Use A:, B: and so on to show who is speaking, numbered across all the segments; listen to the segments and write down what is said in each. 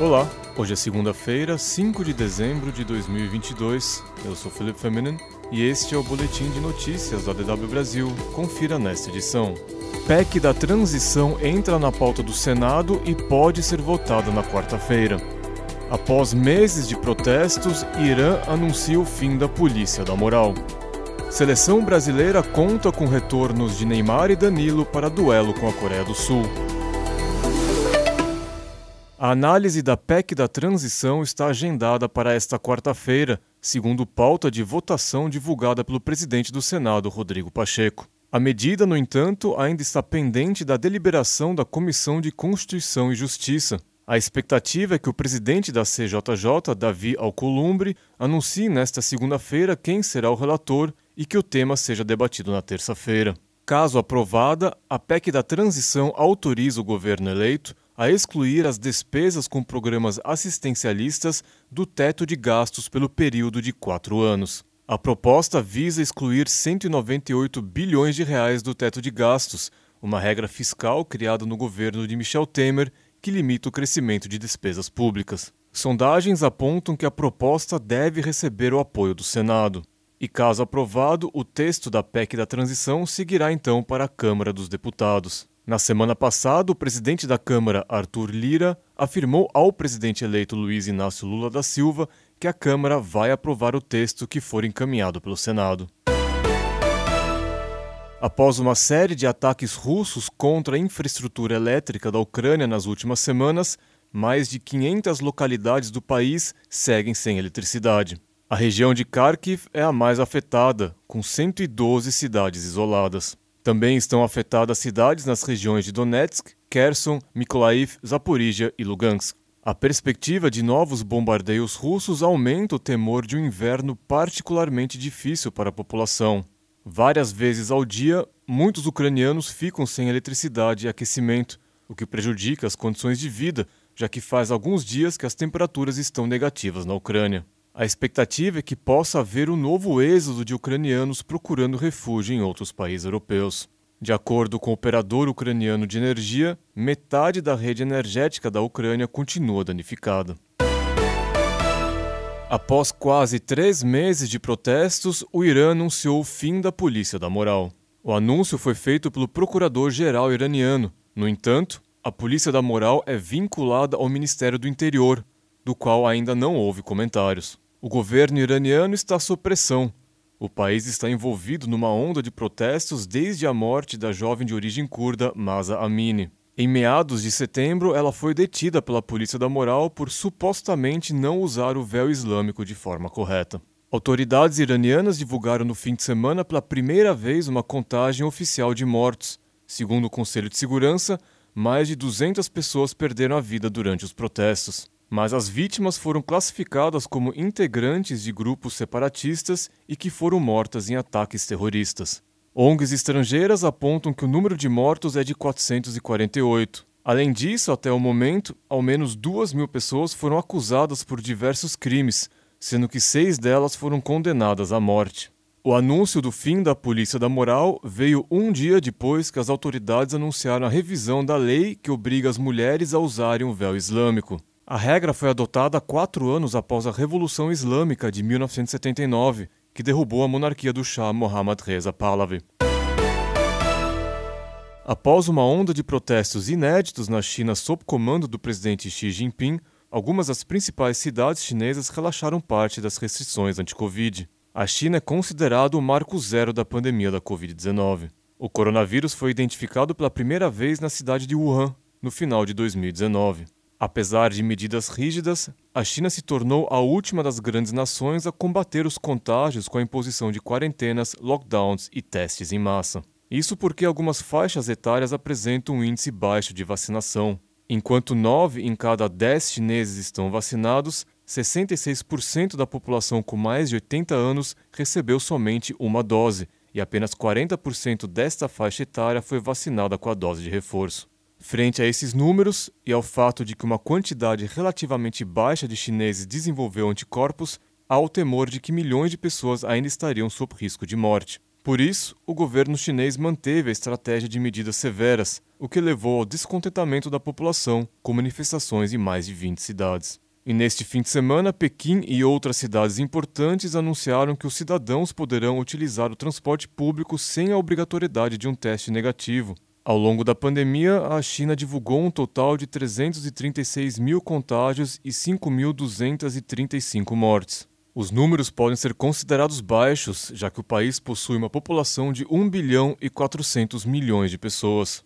A: Olá, hoje é segunda-feira, 5 de dezembro de 2022. Eu sou Felipe Feminin e este é o boletim de notícias da DW Brasil. Confira nesta edição. PEC da transição entra na pauta do Senado e pode ser votada na quarta-feira. Após meses de protestos, Irã anuncia o fim da polícia da moral. Seleção brasileira conta com retornos de Neymar e Danilo para duelo com a Coreia do Sul. A análise da PEC da transição está agendada para esta quarta-feira, segundo pauta de votação divulgada pelo presidente do Senado, Rodrigo Pacheco. A medida, no entanto, ainda está pendente da deliberação da Comissão de Constituição e Justiça. A expectativa é que o presidente da CJJ, Davi Alcolumbre, anuncie nesta segunda-feira quem será o relator e que o tema seja debatido na terça-feira. Caso aprovada, a PEC da transição autoriza o governo eleito a excluir as despesas com programas assistencialistas do teto de gastos pelo período de quatro anos. A proposta visa excluir 198 bilhões de reais do teto de gastos, uma regra fiscal criada no governo de Michel Temer que limita o crescimento de despesas públicas. Sondagens apontam que a proposta deve receber o apoio do Senado. E caso aprovado, o texto da PEC da transição seguirá então para a Câmara dos Deputados. Na semana passada, o presidente da Câmara, Arthur Lira, afirmou ao presidente eleito Luiz Inácio Lula da Silva que a Câmara vai aprovar o texto que for encaminhado pelo Senado. Após uma série de ataques russos contra a infraestrutura elétrica da Ucrânia nas últimas semanas, mais de 500 localidades do país seguem sem eletricidade. A região de Kharkiv é a mais afetada, com 112 cidades isoladas. Também estão afetadas cidades nas regiões de Donetsk, Kherson, Mykolaiv, Zaporizhia e Lugansk. A perspectiva de novos bombardeios russos aumenta o temor de um inverno particularmente difícil para a população. Várias vezes ao dia, muitos ucranianos ficam sem eletricidade e aquecimento, o que prejudica as condições de vida, já que faz alguns dias que as temperaturas estão negativas na Ucrânia. A expectativa é que possa haver um novo êxodo de ucranianos procurando refúgio em outros países europeus. De acordo com o operador ucraniano de energia, metade da rede energética da Ucrânia continua danificada. Após quase três meses de protestos, o Irã anunciou o fim da polícia da moral. O anúncio foi feito pelo procurador-geral iraniano. No entanto, a polícia da moral é vinculada ao Ministério do Interior, do qual ainda não houve comentários. O governo iraniano está sob pressão. O país está envolvido numa onda de protestos desde a morte da jovem de origem curda Masa Amini. Em meados de setembro, ela foi detida pela polícia da moral por supostamente não usar o véu islâmico de forma correta. Autoridades iranianas divulgaram no fim de semana pela primeira vez uma contagem oficial de mortos. Segundo o Conselho de Segurança, mais de 200 pessoas perderam a vida durante os protestos mas as vítimas foram classificadas como integrantes de grupos separatistas e que foram mortas em ataques terroristas. ONGs estrangeiras apontam que o número de mortos é de 448. Além disso, até o momento, ao menos duas mil pessoas foram acusadas por diversos crimes, sendo que seis delas foram condenadas à morte. O anúncio do fim da Polícia da Moral veio um dia depois que as autoridades anunciaram a revisão da lei que obriga as mulheres a usarem o véu islâmico. A regra foi adotada quatro anos após a Revolução Islâmica de 1979, que derrubou a monarquia do Shah Mohammad Reza Pahlavi. Após uma onda de protestos inéditos na China sob comando do presidente Xi Jinping, algumas das principais cidades chinesas relaxaram parte das restrições anti-Covid. A China é considerado o marco zero da pandemia da Covid-19. O coronavírus foi identificado pela primeira vez na cidade de Wuhan, no final de 2019. Apesar de medidas rígidas, a China se tornou a última das grandes nações a combater os contágios com a imposição de quarentenas, lockdowns e testes em massa. Isso porque algumas faixas etárias apresentam um índice baixo de vacinação. Enquanto 9 em cada 10 chineses estão vacinados, 66% da população com mais de 80 anos recebeu somente uma dose, e apenas 40% desta faixa etária foi vacinada com a dose de reforço. Frente a esses números e ao fato de que uma quantidade relativamente baixa de chineses desenvolveu anticorpos, há o temor de que milhões de pessoas ainda estariam sob risco de morte. Por isso, o governo chinês manteve a estratégia de medidas severas, o que levou ao descontentamento da população, com manifestações em mais de 20 cidades. E neste fim de semana, Pequim e outras cidades importantes anunciaram que os cidadãos poderão utilizar o transporte público sem a obrigatoriedade de um teste negativo. Ao longo da pandemia, a China divulgou um total de 336 mil contágios e 5.235 mortes. Os números podem ser considerados baixos, já que o país possui uma população de 1 bilhão e 400 milhões de pessoas.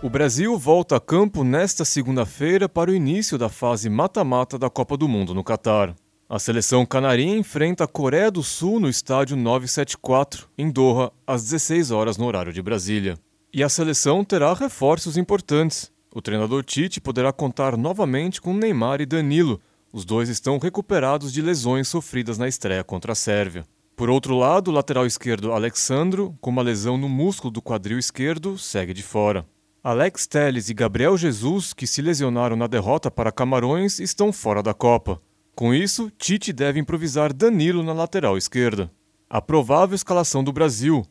A: O Brasil volta a campo nesta segunda-feira para o início da fase mata-mata da Copa do Mundo no Catar. A seleção canarinha enfrenta a Coreia do Sul no estádio 974, em Doha, às 16 horas no horário de Brasília. E a seleção terá reforços importantes. O treinador Tite poderá contar novamente com Neymar e Danilo. Os dois estão recuperados de lesões sofridas na estreia contra a Sérvia. Por outro lado, o lateral esquerdo Alexandro, com uma lesão no músculo do quadril esquerdo, segue de fora. Alex Telles e Gabriel Jesus, que se lesionaram na derrota para Camarões, estão fora da Copa. Com isso, Tite deve improvisar Danilo na lateral esquerda. A provável escalação do Brasil: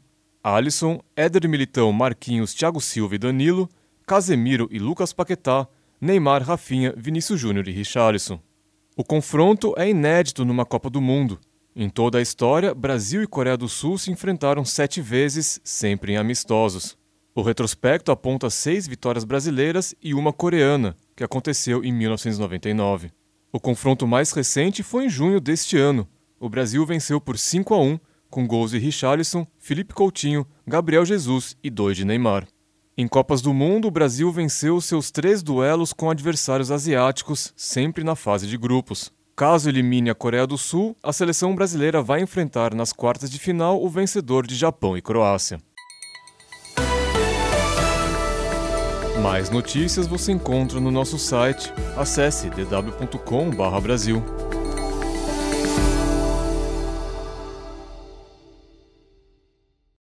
A: Alisson, Éder Militão, Marquinhos, Thiago Silva e Danilo, Casemiro e Lucas Paquetá, Neymar, Rafinha, Vinícius Júnior e Richarlison. O confronto é inédito numa Copa do Mundo. Em toda a história, Brasil e Coreia do Sul se enfrentaram sete vezes, sempre em amistosos. O retrospecto aponta seis vitórias brasileiras e uma coreana, que aconteceu em 1999. O confronto mais recente foi em junho deste ano. O Brasil venceu por 5 a 1, com gols de Richarlison, Felipe Coutinho, Gabriel Jesus e dois de Neymar. Em Copas do Mundo, o Brasil venceu seus três duelos com adversários asiáticos, sempre na fase de grupos. Caso elimine a Coreia do Sul, a seleção brasileira vai enfrentar nas quartas de final o vencedor de Japão e Croácia. Mais notícias você encontra no nosso site. Acesse dw.com/brasil.